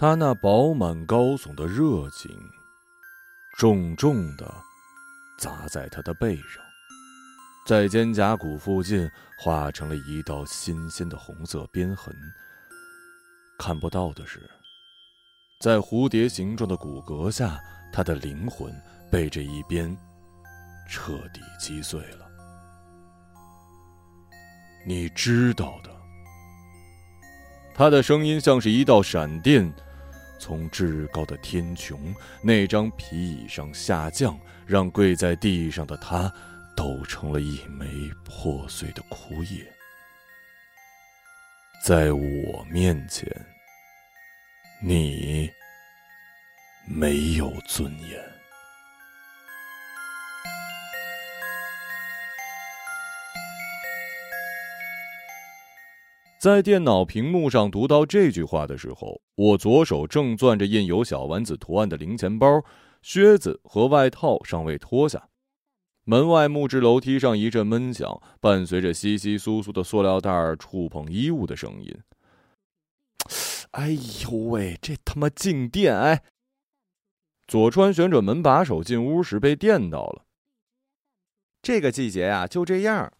他那饱满高耸的热情，重重的砸在他的背上，在肩胛骨附近画成了一道新鲜的红色边痕。看不到的是，在蝴蝶形状的骨骼下，他的灵魂被这一鞭彻底击碎了。你知道的。他的声音像是一道闪电。从至高的天穹那张皮椅上下降，让跪在地上的他抖成了一枚破碎的枯叶。在我面前，你没有尊严。在电脑屏幕上读到这句话的时候，我左手正攥着印有小丸子图案的零钱包，靴子和外套尚未脱下。门外木质楼梯上一阵闷响，伴随着稀稀疏疏的塑料袋触碰衣物的声音。哎呦喂，这他妈静电！哎，左川旋转门把手进屋时被电到了。这个季节呀，就这样。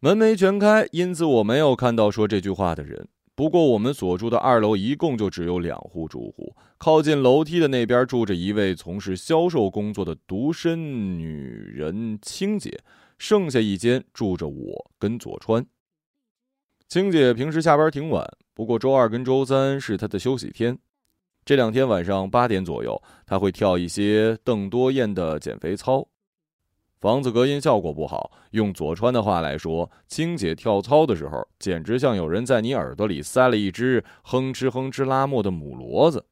门没全开，因此我没有看到说这句话的人。不过，我们所住的二楼一共就只有两户住户，靠近楼梯的那边住着一位从事销售工作的独身女人青姐，剩下一间住着我跟佐川。青姐平时下班挺晚，不过周二跟周三是她的休息天。这两天晚上八点左右，她会跳一些邓多燕的减肥操。房子隔音效果不好，用佐川的话来说，青姐跳操的时候，简直像有人在你耳朵里塞了一只哼哧哼哧拉磨的母骡子。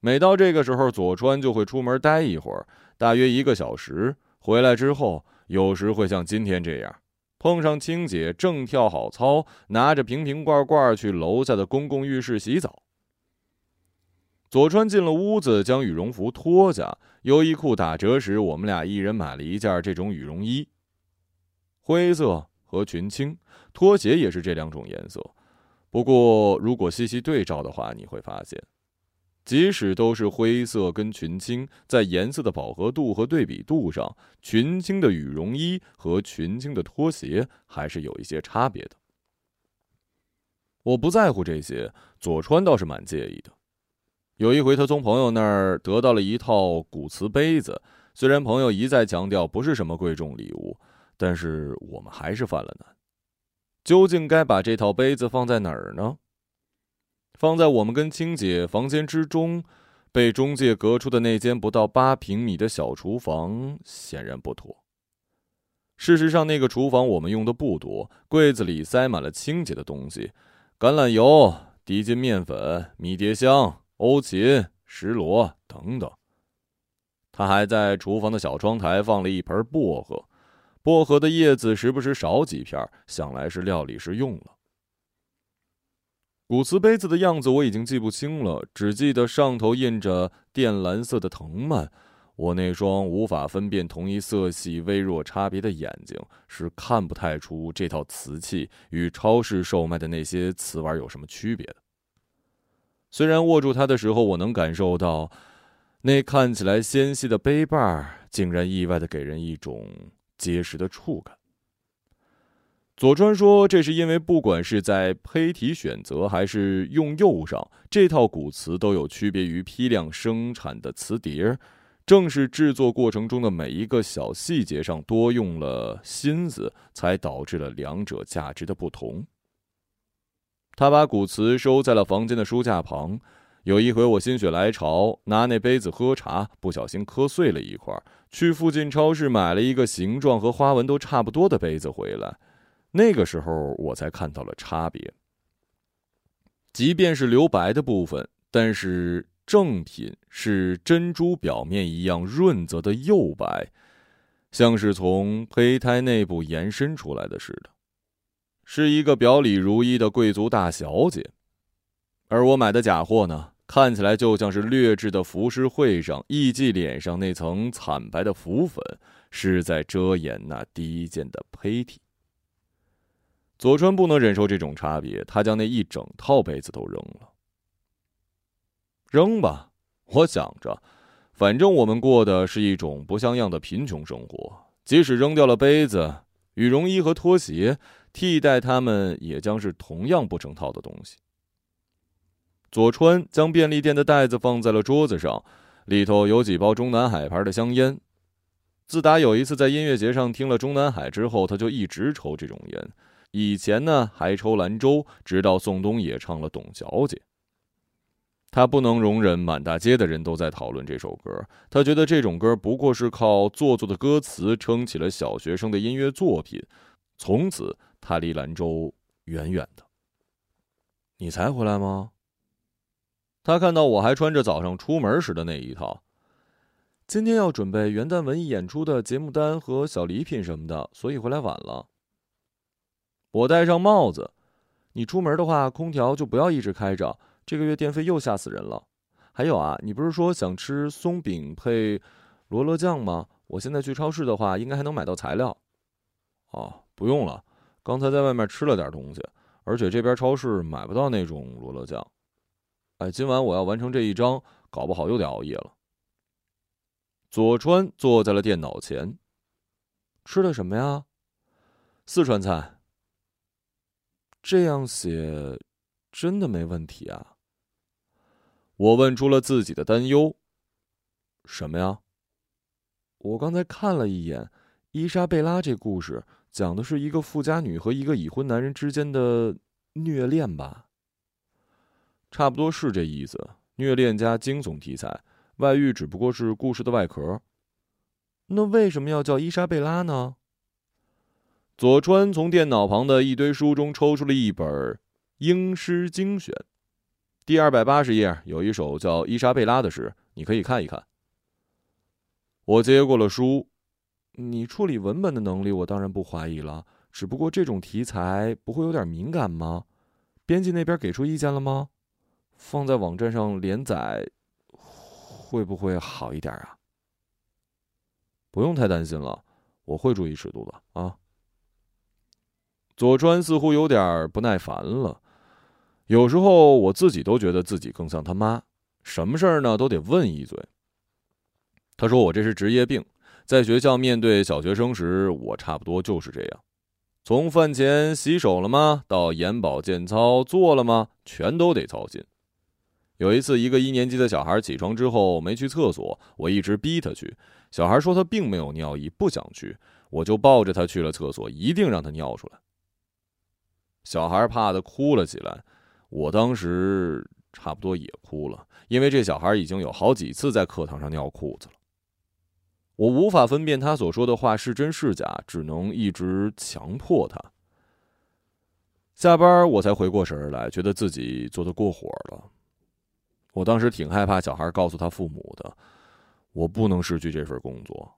每到这个时候，佐川就会出门待一会儿，大约一个小时。回来之后，有时会像今天这样，碰上青姐正跳好操，拿着瓶瓶罐罐去楼下的公共浴室洗澡。佐川进了屋子，将羽绒服脱下。优衣库打折时，我们俩一人买了一件这种羽绒衣，灰色和群青，拖鞋也是这两种颜色。不过，如果细细对照的话，你会发现，即使都是灰色跟群青，在颜色的饱和度和对比度上，群青的羽绒衣和群青的拖鞋还是有一些差别的。我不在乎这些，佐川倒是蛮介意的。有一回，他从朋友那儿得到了一套古瓷杯子。虽然朋友一再强调不是什么贵重礼物，但是我们还是犯了难。究竟该把这套杯子放在哪儿呢？放在我们跟青姐房间之中，被中介隔出的那间不到八平米的小厨房，显然不妥。事实上，那个厨房我们用的不多，柜子里塞满了青姐的东西：橄榄油、低筋面粉、迷迭香。欧芹、石螺等等，他还在厨房的小窗台放了一盆薄荷，薄荷的叶子时不时少几片，想来是料理时用了。古瓷杯子的样子我已经记不清了，只记得上头印着靛蓝色的藤蔓。我那双无法分辨同一色系微弱差别的眼睛是看不太出这套瓷器与超市售卖的那些瓷碗有什么区别的。虽然握住它的时候，我能感受到，那看起来纤细的杯把竟然意外的给人一种结实的触感。佐川说，这是因为不管是在胚体选择还是用釉上，这套古瓷都有区别于批量生产的瓷碟，正是制作过程中的每一个小细节上多用了心思，才导致了两者价值的不同。他把古瓷收在了房间的书架旁。有一回，我心血来潮拿那杯子喝茶，不小心磕碎了一块。去附近超市买了一个形状和花纹都差不多的杯子回来。那个时候，我才看到了差别。即便是留白的部分，但是正品是珍珠表面一样润泽的釉白，像是从胚胎内部延伸出来的似的。是一个表里如一的贵族大小姐，而我买的假货呢，看起来就像是劣质的浮世绘上艺妓脸上那层惨白的浮粉，是在遮掩那低贱的胚体。佐川不能忍受这种差别，他将那一整套杯子都扔了。扔吧，我想着，反正我们过的是一种不像样的贫穷生活，即使扔掉了杯子、羽绒衣和拖鞋，替代他们也将是同样不成套的东西。佐川将便利店的袋子放在了桌子上，里头有几包中南海牌的香烟。自打有一次在音乐节上听了中南海之后，他就一直抽这种烟。以前呢还抽兰州，直到宋冬野唱了《董小姐》。他不能容忍满大街的人都在讨论这首歌，他觉得这种歌不过是靠做作的歌词撑起了小学生的音乐作品。从此，他离兰州远远的。你才回来吗？他看到我还穿着早上出门时的那一套。今天要准备元旦文艺演出的节目单和小礼品什么的，所以回来晚了。我戴上帽子，你出门的话，空调就不要一直开着。这个月电费又吓死人了。还有啊，你不是说想吃松饼配罗勒酱吗？我现在去超市的话，应该还能买到材料。哦，不用了，刚才在外面吃了点东西，而且这边超市买不到那种罗勒酱。哎，今晚我要完成这一章，搞不好又得熬夜了。左川坐在了电脑前，吃的什么呀？四川菜。这样写，真的没问题啊？我问出了自己的担忧。什么呀？我刚才看了一眼伊莎贝拉这故事，讲的是一个富家女和一个已婚男人之间的虐恋吧？差不多是这意思，虐恋加惊悚题材，外遇只不过是故事的外壳。那为什么要叫伊莎贝拉呢？佐川从电脑旁的一堆书中抽出了一本《英诗精选》，第二百八十页有一首叫《伊莎贝拉》的诗，你可以看一看。我接过了书，你处理文本的能力我当然不怀疑了，只不过这种题材不会有点敏感吗？编辑那边给出意见了吗？放在网站上连载会不会好一点啊？不用太担心了，我会注意尺度的啊。佐川似乎有点不耐烦了。有时候我自己都觉得自己更像他妈，什么事儿呢都得问一嘴。他说我这是职业病，在学校面对小学生时，我差不多就是这样。从饭前洗手了吗，到眼保健操做了吗，全都得操心。有一次，一个一年级的小孩起床之后没去厕所，我一直逼他去。小孩说他并没有尿意，不想去，我就抱着他去了厕所，一定让他尿出来。小孩怕的哭了起来，我当时差不多也哭了，因为这小孩已经有好几次在课堂上尿裤子了。我无法分辨他所说的话是真是假，只能一直强迫他。下班我才回过神来，觉得自己做的过火了。我当时挺害怕小孩告诉他父母的，我不能失去这份工作。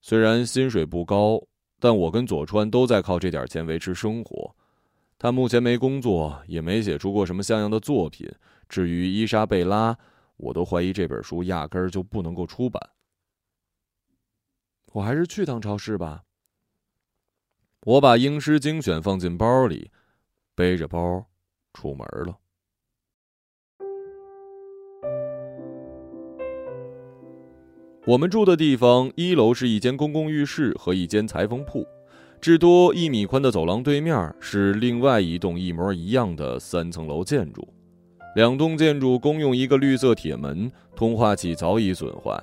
虽然薪水不高，但我跟佐川都在靠这点钱维持生活。他目前没工作，也没写出过什么像样的作品。至于伊莎贝拉，我都怀疑这本书压根儿就不能够出版。我还是去趟超市吧。我把英诗精选放进包里，背着包出门了。我们住的地方一楼是一间公共浴室和一间裁缝铺。至多一米宽的走廊对面是另外一栋一模一样的三层楼建筑，两栋建筑共用一个绿色铁门，通话器早已损坏。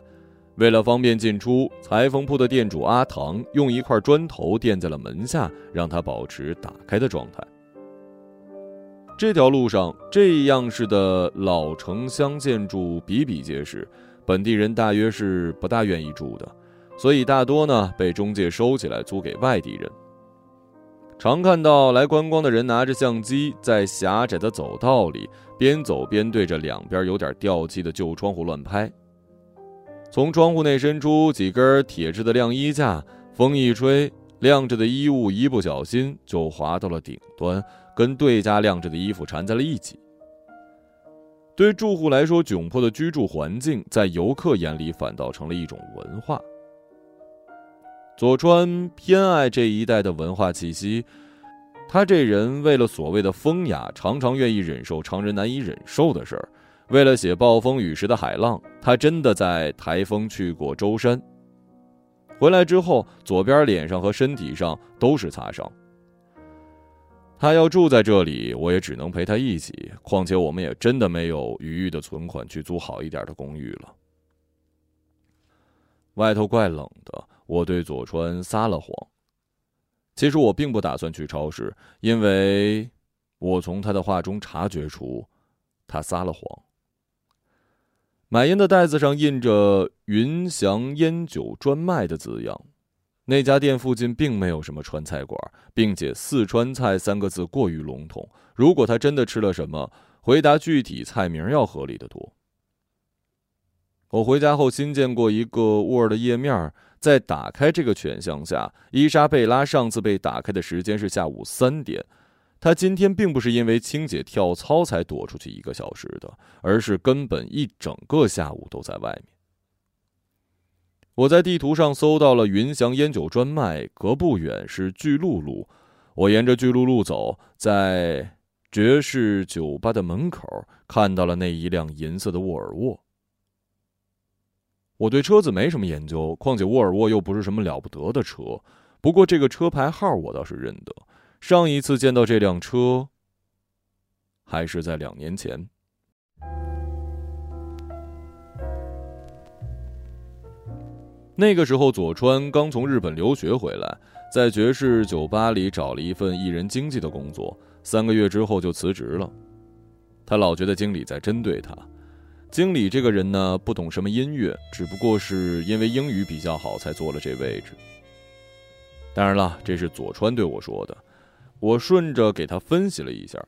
为了方便进出，裁缝铺的店主阿唐用一块砖头垫在了门下，让它保持打开的状态。这条路上这样式的老城乡建筑比比皆是，本地人大约是不大愿意住的。所以大多呢被中介收起来租给外地人。常看到来观光的人拿着相机，在狭窄的走道里边走边对着两边有点掉漆的旧窗户乱拍。从窗户内伸出几根铁质的晾衣架，风一吹，晾着的衣物一不小心就滑到了顶端，跟对家晾着的衣服缠在了一起。对住户来说，窘迫的居住环境，在游客眼里反倒成了一种文化。佐川偏爱这一带的文化气息，他这人为了所谓的风雅，常常愿意忍受常人难以忍受的事儿，为了写暴风雨时的海浪，他真的在台风去过舟山。回来之后，左边脸上和身体上都是擦伤。他要住在这里，我也只能陪他一起。况且我们也真的没有余裕的存款去租好一点的公寓了。外头怪冷的，我对佐川撒了谎。其实我并不打算去超市，因为我从他的话中察觉出，他撒了谎。买烟的袋子上印着“云祥烟酒专卖”的字样，那家店附近并没有什么川菜馆，并且“四川菜”三个字过于笼统。如果他真的吃了什么，回答具体菜名要合理的多。我回家后新建过一个 Word 页面，在打开这个选项下，伊莎贝拉上次被打开的时间是下午三点。他今天并不是因为清姐跳操才躲出去一个小时的，而是根本一整个下午都在外面。我在地图上搜到了云祥烟酒专卖，隔不远是巨鹿路。我沿着巨鹿路走，在爵士酒吧的门口看到了那一辆银色的沃尔沃。我对车子没什么研究，况且沃尔沃又不是什么了不得的车。不过这个车牌号我倒是认得。上一次见到这辆车，还是在两年前。那个时候，佐川刚从日本留学回来，在爵士酒吧里找了一份艺人经纪的工作，三个月之后就辞职了。他老觉得经理在针对他。经理这个人呢，不懂什么音乐，只不过是因为英语比较好才做了这位置。当然了，这是佐川对我说的。我顺着给他分析了一下，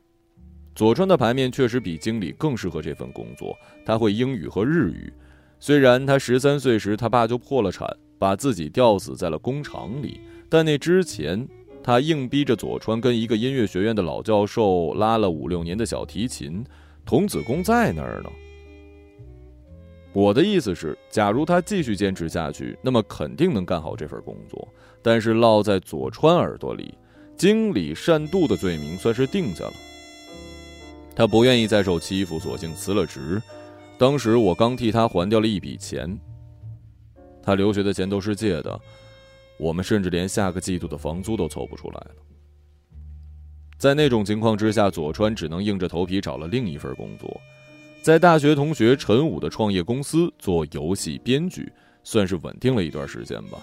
佐川的牌面确实比经理更适合这份工作。他会英语和日语，虽然他十三岁时他爸就破了产，把自己吊死在了工厂里，但那之前他硬逼着佐川跟一个音乐学院的老教授拉了五六年的小提琴。童子功在那儿呢。我的意思是，假如他继续坚持下去，那么肯定能干好这份工作。但是落在佐川耳朵里。经理善妒的罪名算是定下了，他不愿意再受欺负，索性辞了职。当时我刚替他还掉了一笔钱，他留学的钱都是借的，我们甚至连下个季度的房租都凑不出来了。在那种情况之下，佐川只能硬着头皮找了另一份工作，在大学同学陈武的创业公司做游戏编剧，算是稳定了一段时间吧。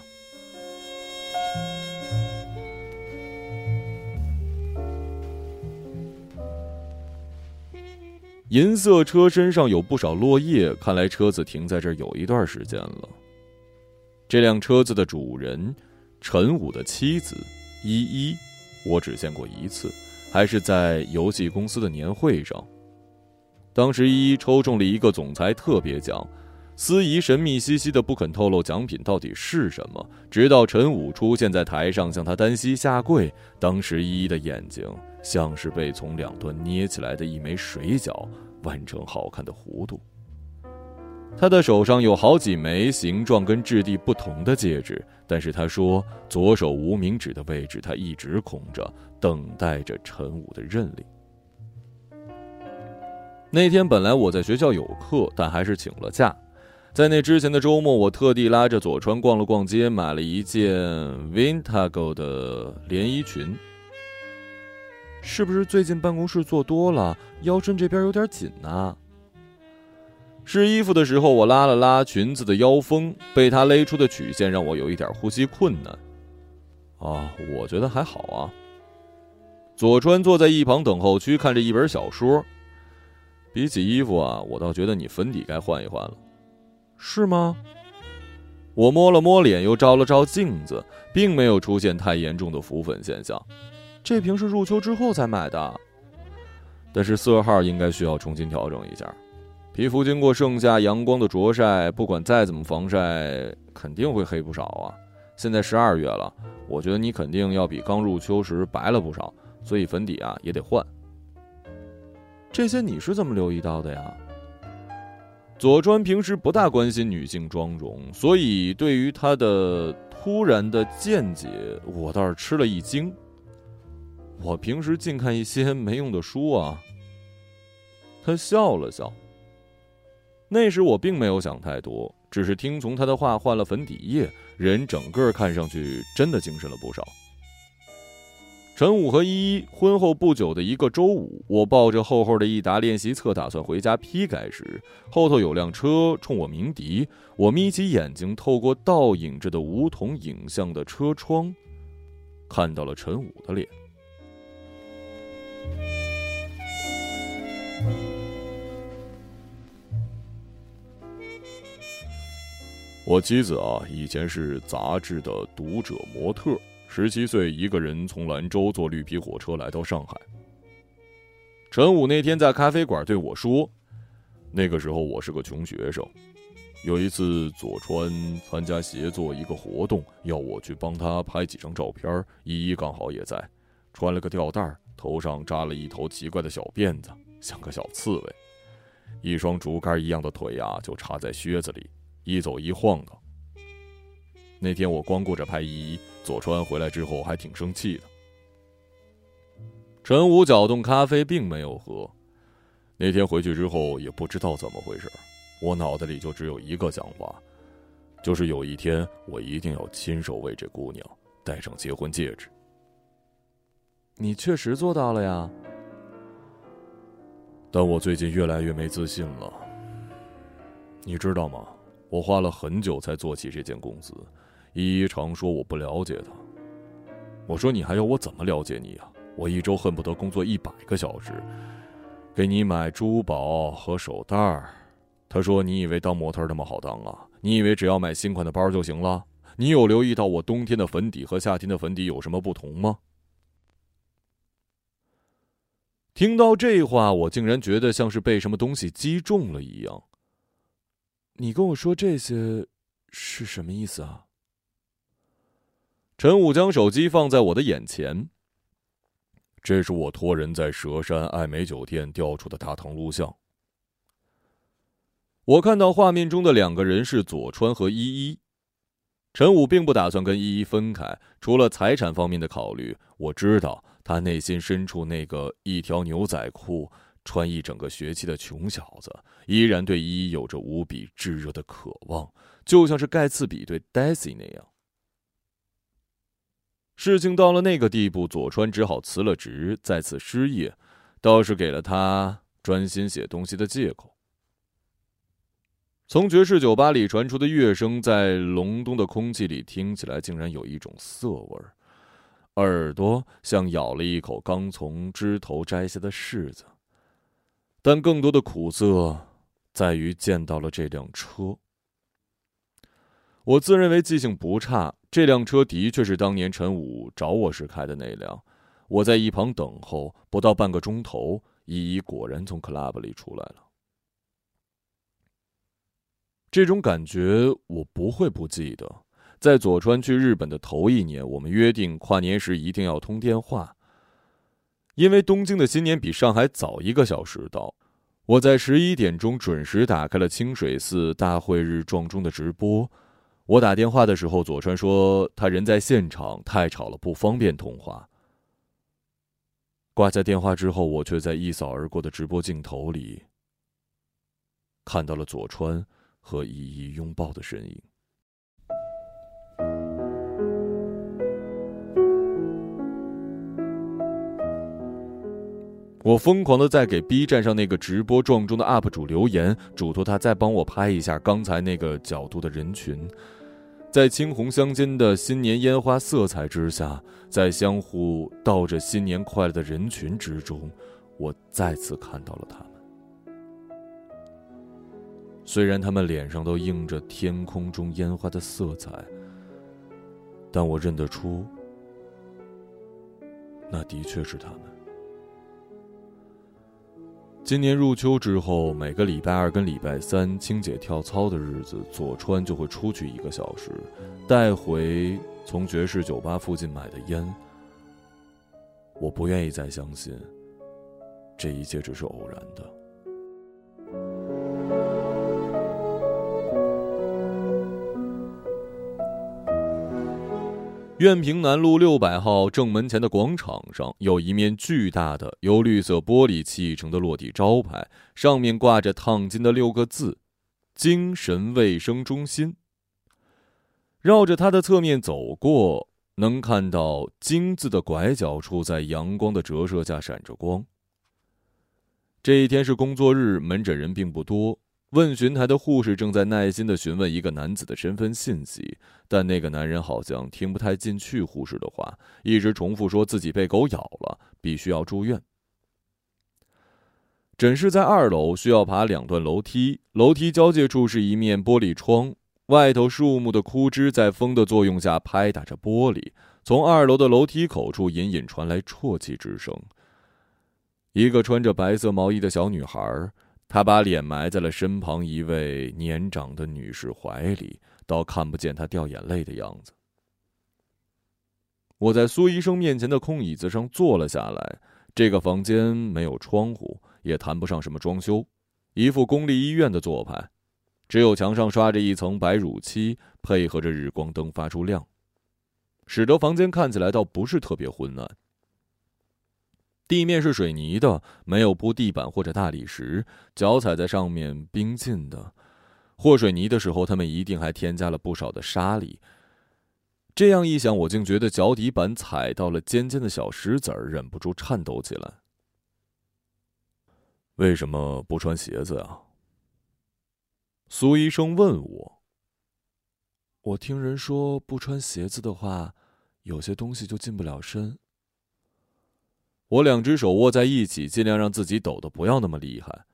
银色车身上有不少落叶，看来车子停在这儿有一段时间了。这辆车子的主人，陈武的妻子依依，我只见过一次，还是在游戏公司的年会上。当时依依抽中了一个总裁特别奖，司仪神秘兮兮的不肯透露奖品到底是什么，直到陈武出现在台上向他单膝下跪，当时依依的眼睛。像是被从两端捏起来的一枚水饺，完成好看的弧度。他的手上有好几枚形状跟质地不同的戒指，但是他说左手无名指的位置他一直空着，等待着陈武的认领。那天本来我在学校有课，但还是请了假。在那之前的周末，我特地拉着佐川逛了逛街，买了一件 Vintago 的连衣裙。是不是最近办公室坐多了，腰身这边有点紧呢？试衣服的时候，我拉了拉裙子的腰封，被她勒出的曲线让我有一点呼吸困难。啊，我觉得还好啊。佐川坐在一旁等候区，看着一本小说。比起衣服啊，我倒觉得你粉底该换一换了。是吗？我摸了摸脸，又照了照镜子，并没有出现太严重的浮粉现象。这瓶是入秋之后才买的，但是色号应该需要重新调整一下。皮肤经过盛夏阳光的灼晒，不管再怎么防晒，肯定会黑不少啊。现在十二月了，我觉得你肯定要比刚入秋时白了不少，所以粉底啊也得换。这些你是怎么留意到的呀？左川平时不大关心女性妆容，所以对于他的突然的见解，我倒是吃了一惊。我平时净看一些没用的书啊。他笑了笑，那时我并没有想太多，只是听从他的话换了粉底液，人整个看上去真的精神了不少。陈武和依依婚后不久的一个周五，我抱着厚厚的一沓练习册，打算回家批改时，后头有辆车冲我鸣笛。我眯起眼睛，透过倒影着的梧桐影像的车窗，看到了陈武的脸。我妻子啊，以前是杂志的读者模特，十七岁一个人从兰州坐绿皮火车来到上海。陈武那天在咖啡馆对我说：“那个时候我是个穷学生，有一次佐川参加协作一个活动，要我去帮他拍几张照片。依依刚好也在，穿了个吊带，头上扎了一头奇怪的小辫子，像个小刺猬，一双竹竿一样的腿呀，就插在靴子里。”一走一晃的。那天我光顾着拍依依，佐川回来之后还挺生气的。陈武搅动咖啡并没有喝。那天回去之后也不知道怎么回事，我脑袋里就只有一个想法，就是有一天我一定要亲手为这姑娘戴上结婚戒指。你确实做到了呀。但我最近越来越没自信了，你知道吗？我花了很久才做起这间公司，依依常说我不了解他。我说你还要我怎么了解你啊？我一周恨不得工作一百个小时，给你买珠宝和手袋儿。他说：“你以为当模特那么好当啊？你以为只要买新款的包就行了？你有留意到我冬天的粉底和夏天的粉底有什么不同吗？”听到这话，我竟然觉得像是被什么东西击中了一样。你跟我说这些是什么意思啊？陈武将手机放在我的眼前。这是我托人在佘山爱美酒店调出的大堂录像。我看到画面中的两个人是左川和依依。陈武并不打算跟依依分开，除了财产方面的考虑，我知道他内心深处那个一条牛仔裤。穿一整个学期的穷小子，依然对依依有着无比炙热的渴望，就像是盖茨比对黛西那样。事情到了那个地步，佐川只好辞了职，再次失业，倒是给了他专心写东西的借口。从爵士酒吧里传出的乐声，在隆冬的空气里听起来，竟然有一种涩味儿，耳朵像咬了一口刚从枝头摘下的柿子。但更多的苦涩，在于见到了这辆车。我自认为记性不差，这辆车的确是当年陈武找我时开的那辆。我在一旁等候，不到半个钟头，依依果然从 club 里出来了。这种感觉我不会不记得。在佐川去日本的头一年，我们约定跨年时一定要通电话。因为东京的新年比上海早一个小时到，我在十一点钟准时打开了清水寺大会日撞钟的直播。我打电话的时候，佐川说他人在现场，太吵了，不方便通话。挂下电话之后，我却在一扫而过的直播镜头里，看到了佐川和依依拥抱的身影。我疯狂的在给 B 站上那个直播撞钟的 UP 主留言，嘱托他再帮我拍一下刚才那个角度的人群，在青红相间的新年烟花色彩之下，在相互道着新年快乐的人群之中，我再次看到了他们。虽然他们脸上都映着天空中烟花的色彩，但我认得出，那的确是他们。今年入秋之后，每个礼拜二跟礼拜三青姐跳操的日子，佐川就会出去一个小时，带回从爵士酒吧附近买的烟。我不愿意再相信，这一切只是偶然的。苑平南路六百号正门前的广场上，有一面巨大的由绿色玻璃砌成的落地招牌，上面挂着烫金的六个字：“精神卫生中心。绕着它的侧面走过，能看到“金”字的拐角处在阳光的折射下闪着光。这一天是工作日，门诊人并不多。问询台的护士正在耐心的询问一个男子的身份信息，但那个男人好像听不太进去护士的话，一直重复说自己被狗咬了，必须要住院。诊室在二楼，需要爬两段楼梯，楼梯交界处是一面玻璃窗。外头树木的枯枝在风的作用下拍打着玻璃，从二楼的楼梯口处隐隐传来啜泣之声。一个穿着白色毛衣的小女孩，他把脸埋在了身旁一位年长的女士怀里，倒看不见她掉眼泪的样子。我在苏医生面前的空椅子上坐了下来。这个房间没有窗户，也谈不上什么装修，一副公立医院的做派。只有墙上刷着一层白乳漆，配合着日光灯发出亮，使得房间看起来倒不是特别昏暗。地面是水泥的，没有铺地板或者大理石，脚踩在上面冰浸的。和水泥的时候，他们一定还添加了不少的沙粒。这样一想，我竟觉得脚底板踩到了尖尖的小石子儿，忍不住颤抖起来。为什么不穿鞋子啊？苏医生问我：“我听人说，不穿鞋子的话，有些东西就进不了身。”我两只手握在一起，尽量让自己抖得不要那么厉害。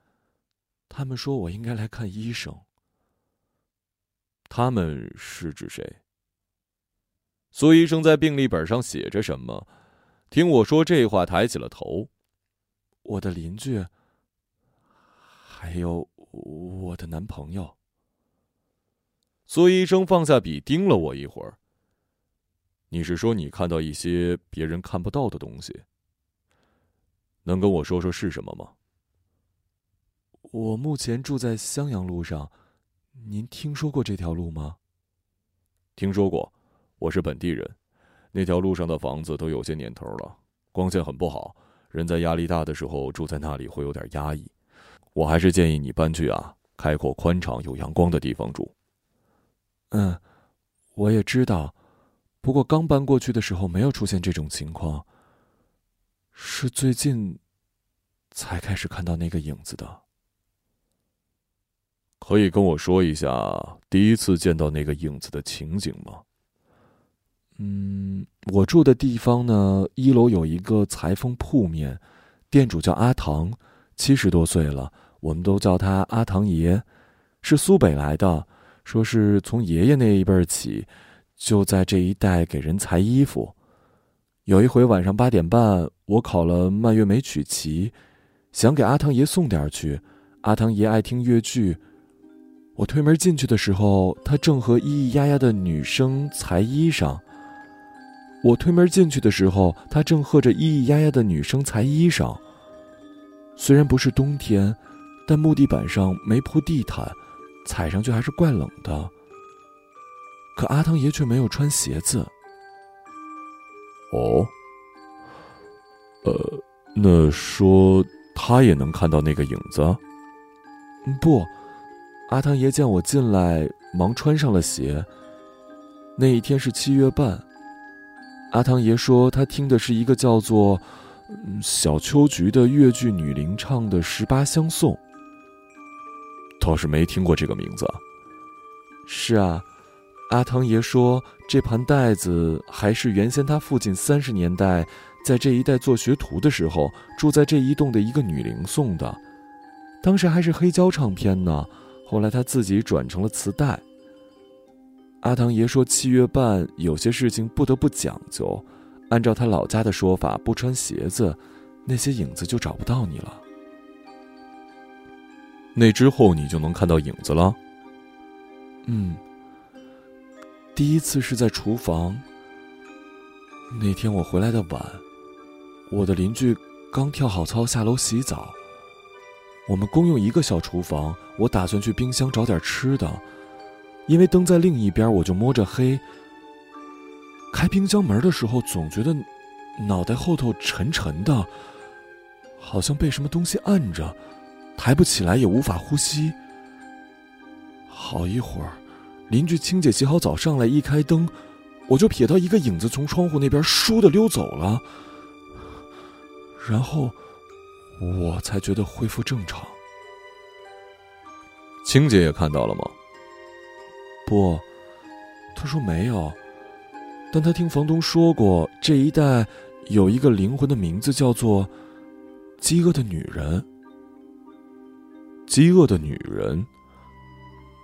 他们说我应该来看医生。他们是指谁？苏医生在病历本上写着什么？听我说这话，抬起了头。我的邻居，还有。我的男朋友。苏医生放下笔，盯了我一会儿。你是说你看到一些别人看不到的东西？能跟我说说是什么吗？我目前住在襄阳路上，您听说过这条路吗？听说过，我是本地人。那条路上的房子都有些年头了，光线很不好，人在压力大的时候住在那里会有点压抑。我还是建议你搬去啊，开阔宽敞、有阳光的地方住。嗯，我也知道，不过刚搬过去的时候没有出现这种情况，是最近才开始看到那个影子的。可以跟我说一下第一次见到那个影子的情景吗？嗯，我住的地方呢，一楼有一个裁缝铺面，店主叫阿唐，七十多岁了。我们都叫他阿唐爷，是苏北来的，说是从爷爷那一辈起，就在这一带给人裁衣服。有一回晚上八点半，我考了蔓越莓曲奇，想给阿唐爷送点去。阿唐爷爱听越剧，我推门进去的时候，他正和咿咿呀呀的女生裁衣裳。我推门进去的时候，他正和着咿咿呀呀的女生裁衣裳。虽然不是冬天。但木地板上没铺地毯，踩上去还是怪冷的。可阿汤爷却没有穿鞋子。哦，呃，那说他也能看到那个影子？不，阿汤爷见我进来，忙穿上了鞋。那一天是七月半。阿汤爷说他听的是一个叫做小秋菊的越剧女伶唱的《十八相送》。倒是没听过这个名字。是啊，阿汤爷说这盘带子还是原先他父亲三十年代在这一带做学徒的时候住在这一栋的一个女伶送的，当时还是黑胶唱片呢，后来他自己转成了磁带。阿汤爷说七月半有些事情不得不讲究，按照他老家的说法，不穿鞋子，那些影子就找不到你了。那之后你就能看到影子了。嗯，第一次是在厨房。那天我回来的晚，我的邻居刚跳好操下楼洗澡。我们共用一个小厨房，我打算去冰箱找点吃的，因为灯在另一边，我就摸着黑。开冰箱门的时候，总觉得脑袋后头沉沉的，好像被什么东西按着。抬不起来，也无法呼吸。好一会儿，邻居青姐洗好澡上来，一开灯，我就瞥到一个影子从窗户那边倏的溜走了，然后我才觉得恢复正常。青姐也看到了吗？不，她说没有，但她听房东说过，这一带有一个灵魂的名字叫做“饥饿的女人”。饥饿的女人，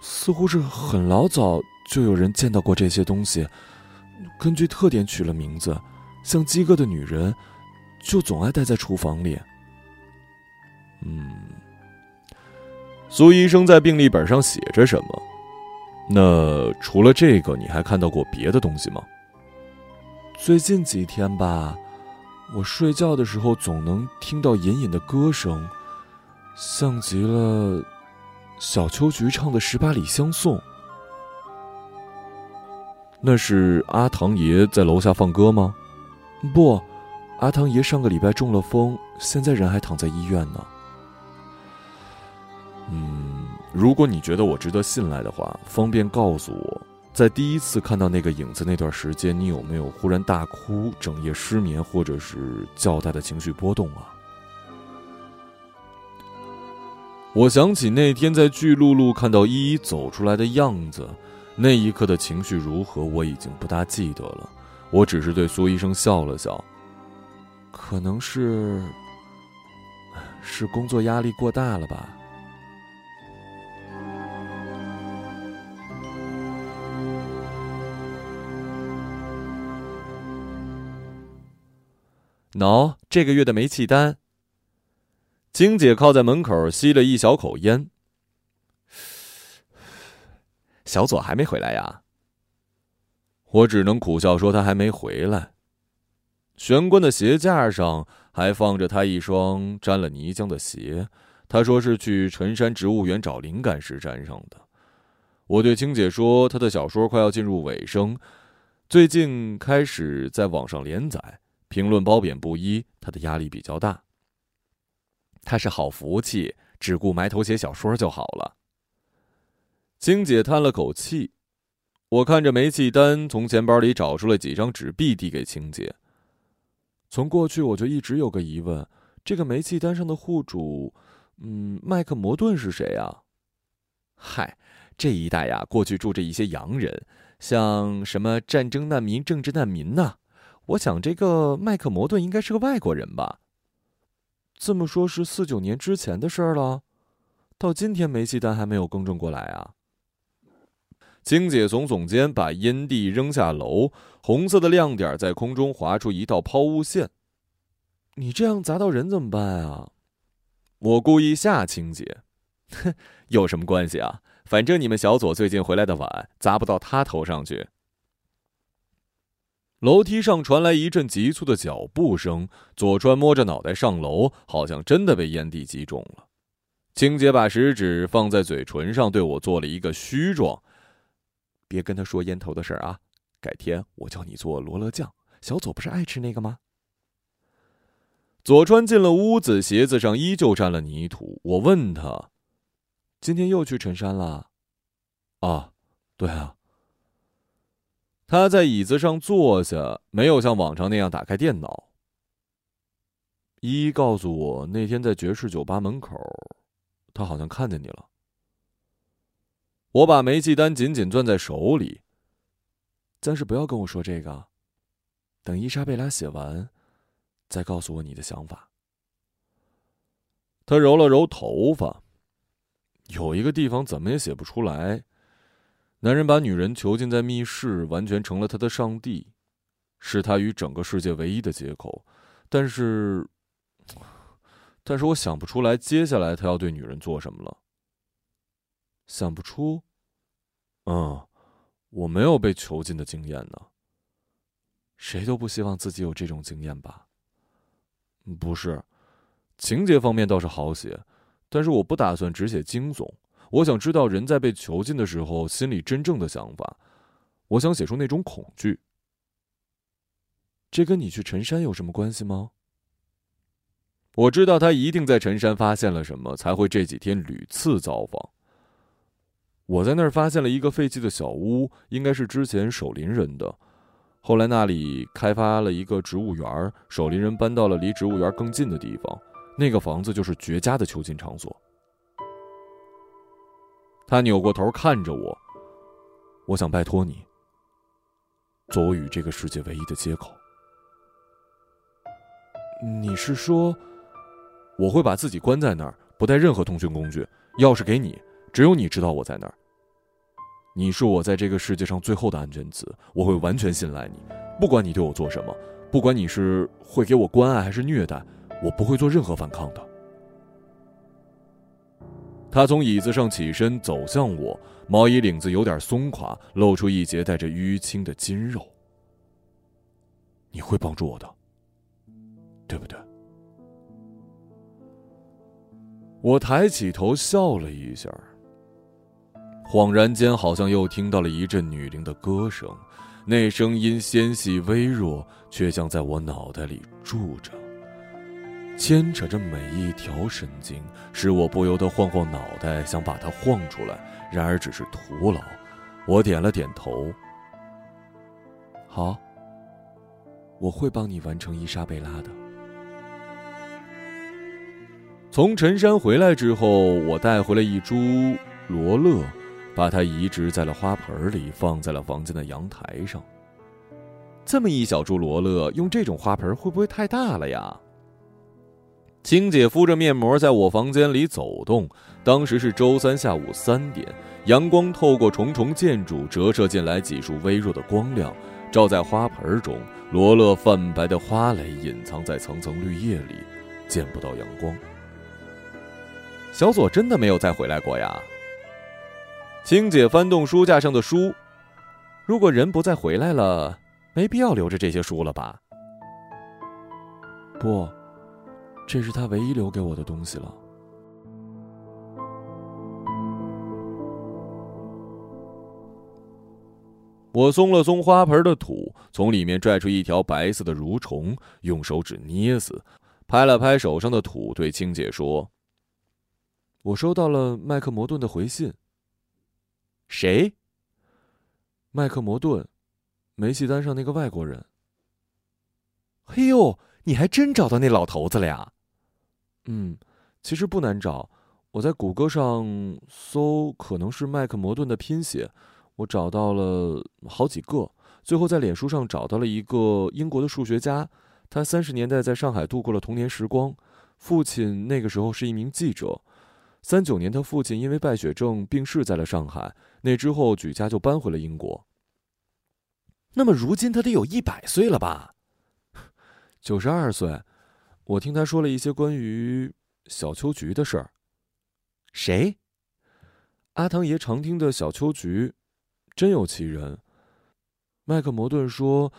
似乎是很老早就有人见到过这些东西，根据特点取了名字，像饥饿的女人，就总爱待在厨房里。嗯。苏医生在病历本上写着什么？那除了这个，你还看到过别的东西吗？最近几天吧，我睡觉的时候总能听到隐隐的歌声，像极了小秋菊唱的《十八里相送》。那是阿唐爷在楼下放歌吗？不，阿唐爷上个礼拜中了风，现在人还躺在医院呢。嗯，如果你觉得我值得信赖的话，方便告诉我，在第一次看到那个影子那段时间，你有没有忽然大哭、整夜失眠，或者是较大的情绪波动啊？我想起那天在巨鹿路看到依依走出来的样子，那一刻的情绪如何，我已经不大记得了。我只是对苏医生笑了笑，可能是是工作压力过大了吧。喏，这个月的煤气单。金姐靠在门口吸了一小口烟。小左还没回来呀？我只能苦笑说他还没回来。玄关的鞋架上还放着他一双沾了泥浆的鞋，他说是去陈山植物园找灵感时沾上的。我对青姐说，他的小说快要进入尾声，最近开始在网上连载。评论褒贬不一，他的压力比较大。他是好福气，只顾埋头写小说就好了。青姐叹了口气，我看着煤气单，从钱包里找出了几张纸币，递给青姐。从过去我就一直有个疑问：这个煤气单上的户主，嗯，麦克摩顿是谁啊？嗨，这一带呀，过去住着一些洋人，像什么战争难民、政治难民呐。我想，这个麦克摩顿应该是个外国人吧。这么说，是四九年之前的事儿了。到今天，煤气单还没有更正过来啊。青姐耸耸肩，把烟蒂扔下楼，红色的亮点在空中划出一道抛物线。你这样砸到人怎么办啊？我故意吓青姐，哼，有什么关系啊？反正你们小左最近回来的晚，砸不到他头上去。楼梯上传来一阵急促的脚步声，左川摸着脑袋上楼，好像真的被烟蒂击中了。青姐把食指放在嘴唇上，对我做了一个虚状：“别跟他说烟头的事儿啊，改天我教你做罗勒酱。小左不是爱吃那个吗？”左川进了屋子，鞋子上依旧沾了泥土。我问他：“今天又去陈山了？”“啊，对啊。”他在椅子上坐下，没有像往常那样打开电脑。依依告诉我，那天在爵士酒吧门口，他好像看见你了。我把煤气单紧紧攥在手里。暂时不要跟我说这个，等伊莎贝拉写完，再告诉我你的想法。他揉了揉头发，有一个地方怎么也写不出来。男人把女人囚禁在密室，完全成了他的上帝，是他与整个世界唯一的接口。但是，但是我想不出来接下来他要对女人做什么了。想不出？嗯，我没有被囚禁的经验呢。谁都不希望自己有这种经验吧？不是，情节方面倒是好写，但是我不打算只写惊悚。我想知道人在被囚禁的时候心里真正的想法，我想写出那种恐惧。这跟你去陈山有什么关系吗？我知道他一定在陈山发现了什么，才会这几天屡次造访。我在那儿发现了一个废弃的小屋，应该是之前守林人的。后来那里开发了一个植物园，守林人搬到了离植物园更近的地方。那个房子就是绝佳的囚禁场所。他扭过头看着我，我想拜托你，做我与这个世界唯一的接口。你是说，我会把自己关在那儿，不带任何通讯工具，钥匙给你，只有你知道我在那儿。你是我在这个世界上最后的安全词，我会完全信赖你，不管你对我做什么，不管你是会给我关爱还是虐待，我不会做任何反抗的。他从椅子上起身，走向我，毛衣领子有点松垮，露出一截带着淤青的筋肉。你会帮助我的，对不对？我抬起头笑了一下，恍然间好像又听到了一阵女灵的歌声，那声音纤细微弱，却像在我脑袋里住着。牵扯着每一条神经，使我不由得晃晃脑袋，想把它晃出来，然而只是徒劳。我点了点头。好，我会帮你完成伊莎贝拉的。从陈山回来之后，我带回了一株罗勒，把它移植在了花盆里，放在了房间的阳台上。这么一小株罗勒，用这种花盆会不会太大了呀？青姐敷着面膜在我房间里走动。当时是周三下午三点，阳光透过重重建筑折射进来几束微弱的光亮，照在花盆中。罗勒泛白的花蕾隐藏在层层绿叶里，见不到阳光。小左真的没有再回来过呀？青姐翻动书架上的书，如果人不再回来了，没必要留着这些书了吧？不。这是他唯一留给我的东西了。我松了松花盆的土，从里面拽出一条白色的蠕虫，用手指捏死，拍了拍手上的土，对青姐说：“我收到了麦克摩顿的回信。”“谁？”“麦克摩顿，煤气单上那个外国人。”“嘿呦，你还真找到那老头子了呀！”嗯，其实不难找。我在谷歌上搜，可能是麦克摩顿的拼写，我找到了好几个。最后在脸书上找到了一个英国的数学家，他三十年代在上海度过了童年时光，父亲那个时候是一名记者。三九年，他父亲因为败血症病逝在了上海，那之后举家就搬回了英国。那么如今他得有一百岁了吧？九十二岁。我听他说了一些关于小秋菊的事儿。谁？阿唐爷常听的小秋菊，真有其人。麦克摩顿说，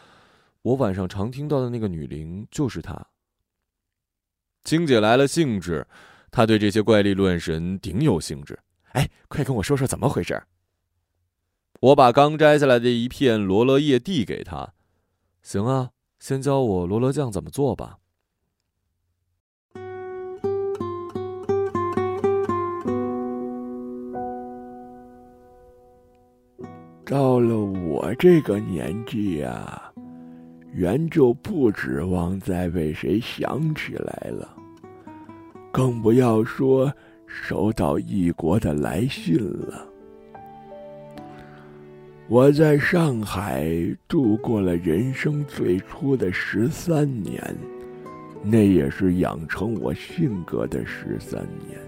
我晚上常听到的那个女灵就是她。青姐来了兴致，她对这些怪力乱神顶有兴致。哎，快跟我说说怎么回事。我把刚摘下来的一片罗勒叶递给他。行啊，先教我罗勒酱怎么做吧。到了我这个年纪呀，原就不指望再被谁想起来了，更不要说收到异国的来信了。我在上海度过了人生最初的十三年，那也是养成我性格的十三年。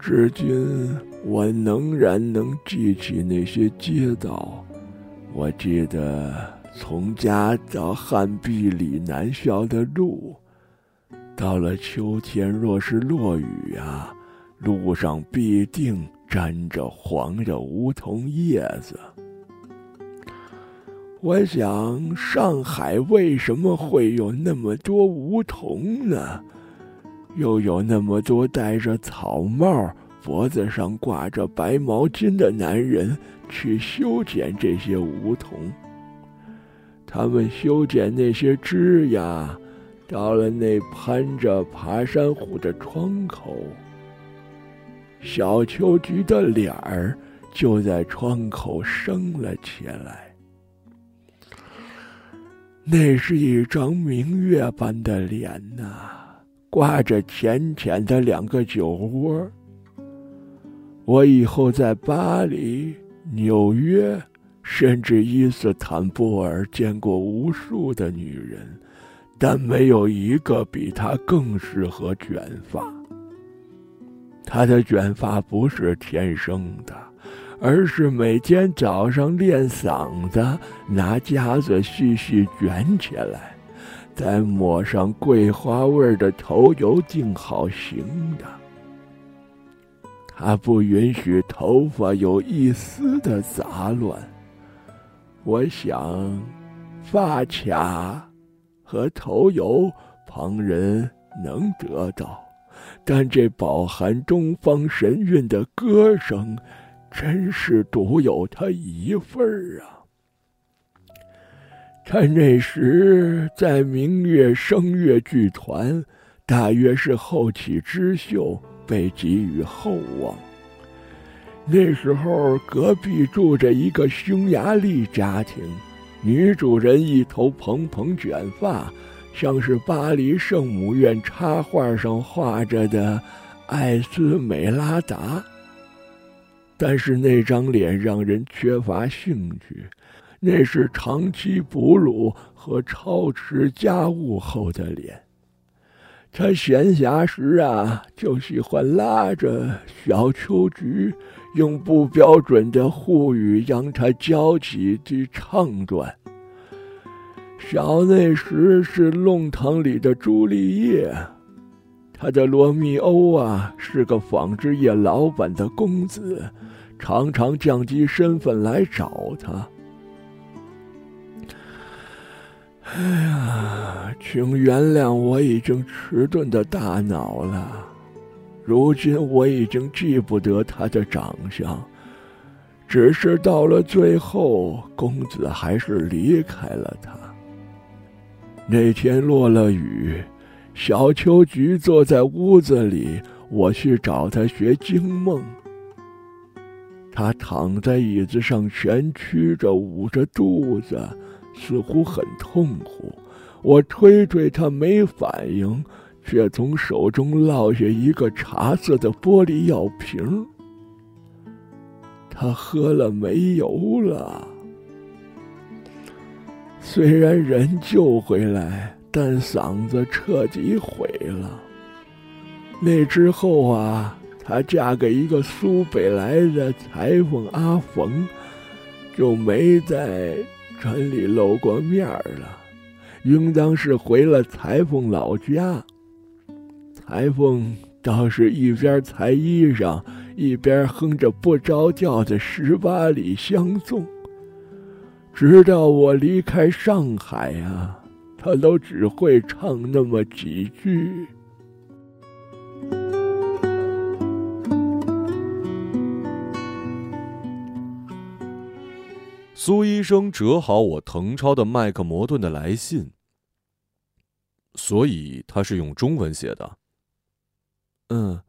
至今，我仍然能记起那些街道。我记得从家到汉壁里南校的路，到了秋天，若是落雨呀，路上必定沾着黄的梧桐叶子。我想，上海为什么会有那么多梧桐呢？又有那么多戴着草帽、脖子上挂着白毛巾的男人去修剪这些梧桐。他们修剪那些枝桠，到了那攀着爬山虎的窗口，小秋菊的脸儿就在窗口升了起来。那是一张明月般的脸呐，挂着浅浅的两个酒窝。我以后在巴黎、纽约，甚至伊斯坦布尔见过无数的女人，但没有一个比她更适合卷发。她的卷发不是天生的。而是每天早上练嗓子，拿夹子细细卷起来，再抹上桂花味的头油，定好型的。他不允许头发有一丝的杂乱。我想，发卡和头油旁人能得到，但这饱含东方神韵的歌声。真是独有他一份儿啊！他那时在明月声乐剧团，大约是后起之秀，被给予厚望。那时候隔壁住着一个匈牙利家庭，女主人一头蓬蓬卷发，像是巴黎圣母院插画上画着的艾斯美拉达。但是那张脸让人缺乏兴趣，那是长期哺乳和操持家务后的脸。他闲暇时啊，就喜欢拉着小秋菊，用不标准的沪语将他教起句唱段。小那时是弄堂里的朱丽叶，他的罗密欧啊，是个纺织业老板的公子。常常降低身份来找他。哎呀，请原谅我已经迟钝的大脑了。如今我已经记不得他的长相，只是到了最后，公子还是离开了他。那天落了雨，小秋菊坐在屋子里，我去找她学惊梦。他躺在椅子上，蜷曲着，捂着肚子，似乎很痛苦。我推推他，没反应，却从手中落下一个茶色的玻璃药瓶。他喝了没油了。虽然人救回来，但嗓子彻底毁了。那之后啊。她嫁给一个苏北来的裁缝阿冯，就没在城里露过面了，应当是回了裁缝老家。裁缝倒是一边裁衣裳，一边哼着不着调的十八里相送。直到我离开上海啊，他都只会唱那么几句。苏医生折好我誊抄的麦克摩顿的来信，所以他是用中文写的。嗯，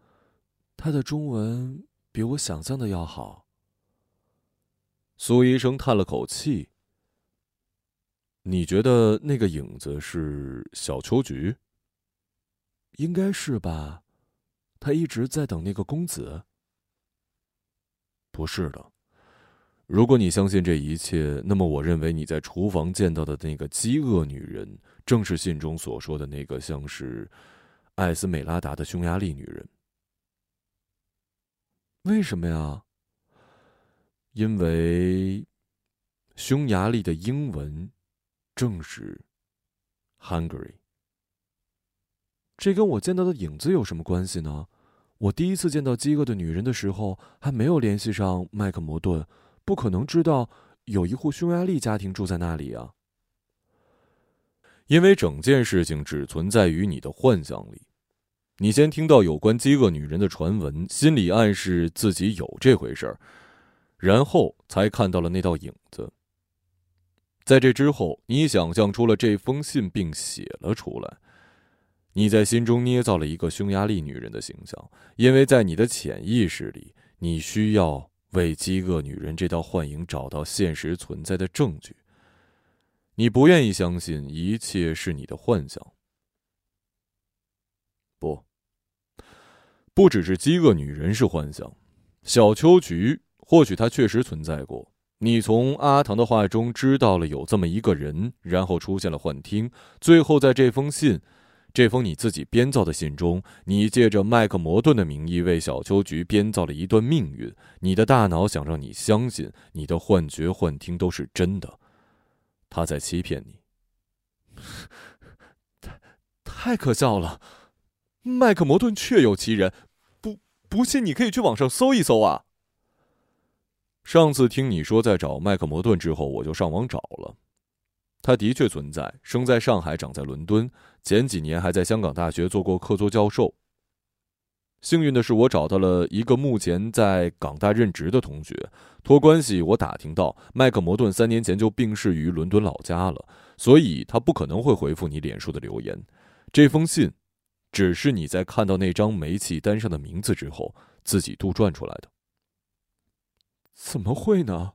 他的中文比我想象的要好。苏医生叹了口气：“你觉得那个影子是小秋菊？应该是吧？他一直在等那个公子。不是的。”如果你相信这一切，那么我认为你在厨房见到的那个饥饿女人，正是信中所说的那个像是艾斯美拉达的匈牙利女人。为什么呀？因为匈牙利的英文正是 Hungary。这跟我见到的影子有什么关系呢？我第一次见到饥饿的女人的时候，还没有联系上麦克摩顿。不可能知道有一户匈牙利家庭住在那里啊！因为整件事情只存在于你的幻想里。你先听到有关饥饿女人的传闻，心里暗示自己有这回事儿，然后才看到了那道影子。在这之后，你想象出了这封信，并写了出来。你在心中捏造了一个匈牙利女人的形象，因为在你的潜意识里，你需要为饥饿女人这道幻影找到现实存在的证据。你不愿意相信一切是你的幻想。不，不只是饥饿女人是幻想，小秋菊或许她确实存在过。你从阿唐的话中知道了有这么一个人，然后出现了幻听，最后在这封信。这封你自己编造的信中，你借着麦克摩顿的名义为小秋菊编造了一段命运。你的大脑想让你相信，你的幻觉、幻听都是真的，他在欺骗你。太，太可笑了！麦克摩顿确有其人，不不信你可以去网上搜一搜啊。上次听你说在找麦克摩顿之后，我就上网找了。他的确存在，生在上海，长在伦敦，前几年还在香港大学做过客座教授。幸运的是，我找到了一个目前在港大任职的同学，托关系，我打听到麦克摩顿三年前就病逝于伦敦老家了，所以他不可能会回复你脸书的留言。这封信，只是你在看到那张煤气单上的名字之后自己杜撰出来的。怎么会呢？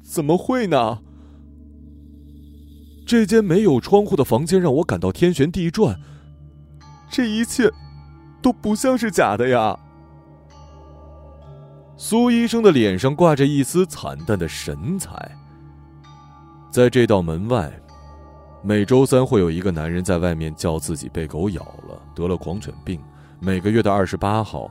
怎么会呢？这间没有窗户的房间让我感到天旋地转，这一切都不像是假的呀。苏医生的脸上挂着一丝惨淡的神采。在这道门外，每周三会有一个男人在外面叫自己被狗咬了，得了狂犬病。每个月的二十八号，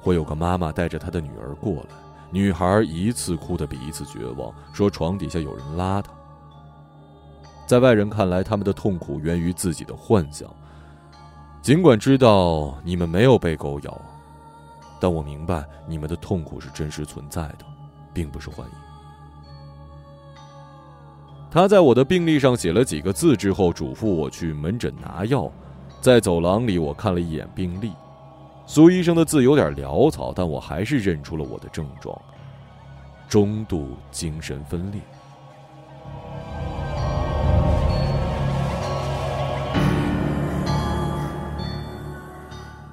会有个妈妈带着她的女儿过来，女孩一次哭的比一次绝望，说床底下有人拉她。在外人看来，他们的痛苦源于自己的幻想。尽管知道你们没有被狗咬，但我明白你们的痛苦是真实存在的，并不是幻影。他在我的病历上写了几个字之后，嘱咐我去门诊拿药。在走廊里，我看了一眼病历，苏医生的字有点潦草，但我还是认出了我的症状：中度精神分裂。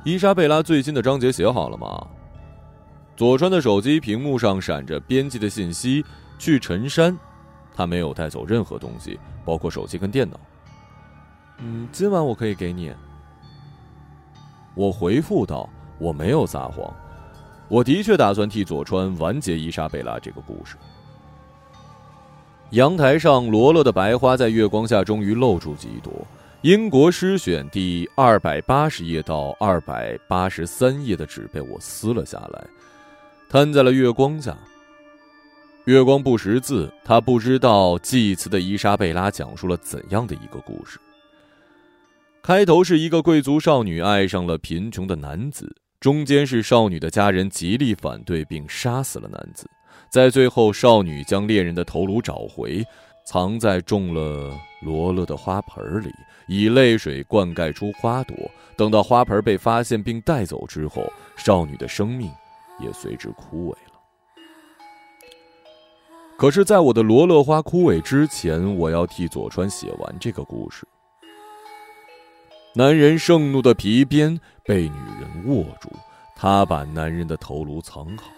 伊莎贝拉最新的章节写好了吗？佐川的手机屏幕上闪着编辑的信息：去陈山。他没有带走任何东西，包括手机跟电脑。嗯，今晚我可以给你。我回复道：“我没有撒谎，我的确打算替佐川完结伊莎贝拉这个故事。”阳台上，罗勒的白花在月光下终于露出几朵。英国诗选第二百八十页到二百八十三页的纸被我撕了下来，摊在了月光下。月光不识字，他不知道祭词的伊莎贝拉讲述了怎样的一个故事。开头是一个贵族少女爱上了贫穷的男子，中间是少女的家人极力反对并杀死了男子，在最后，少女将恋人的头颅找回。藏在种了罗勒的花盆里，以泪水灌溉出花朵。等到花盆被发现并带走之后，少女的生命也随之枯萎了。可是，在我的罗勒花枯萎之前，我要替佐川写完这个故事。男人盛怒的皮鞭被女人握住，他把男人的头颅藏好。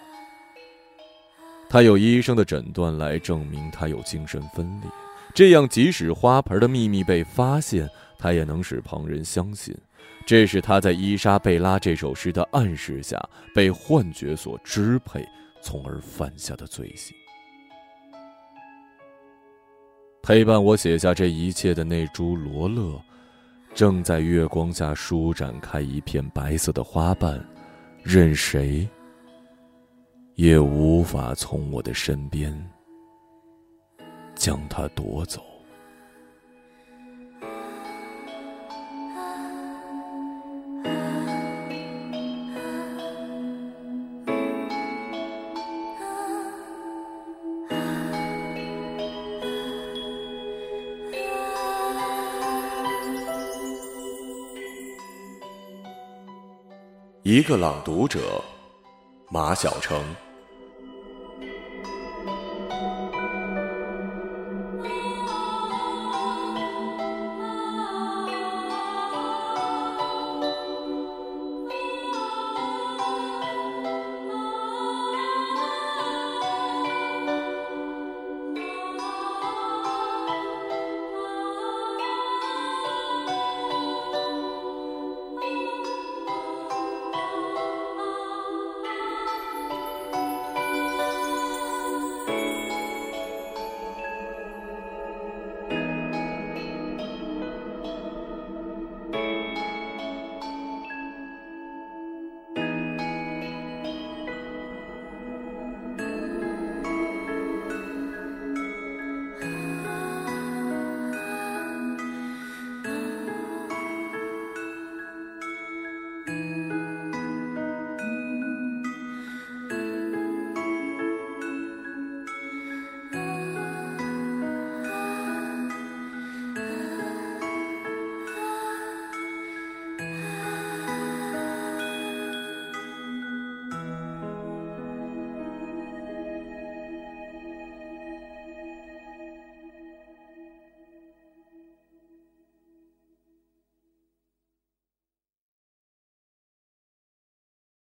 他有医生的诊断来证明他有精神分裂，这样即使花盆的秘密被发现，他也能使旁人相信，这是他在伊莎贝拉这首诗的暗示下被幻觉所支配，从而犯下的罪行。陪伴我写下这一切的那株罗勒，正在月光下舒展开一片白色的花瓣，任谁。也无法从我的身边将它夺走。一个朗读者，马晓成。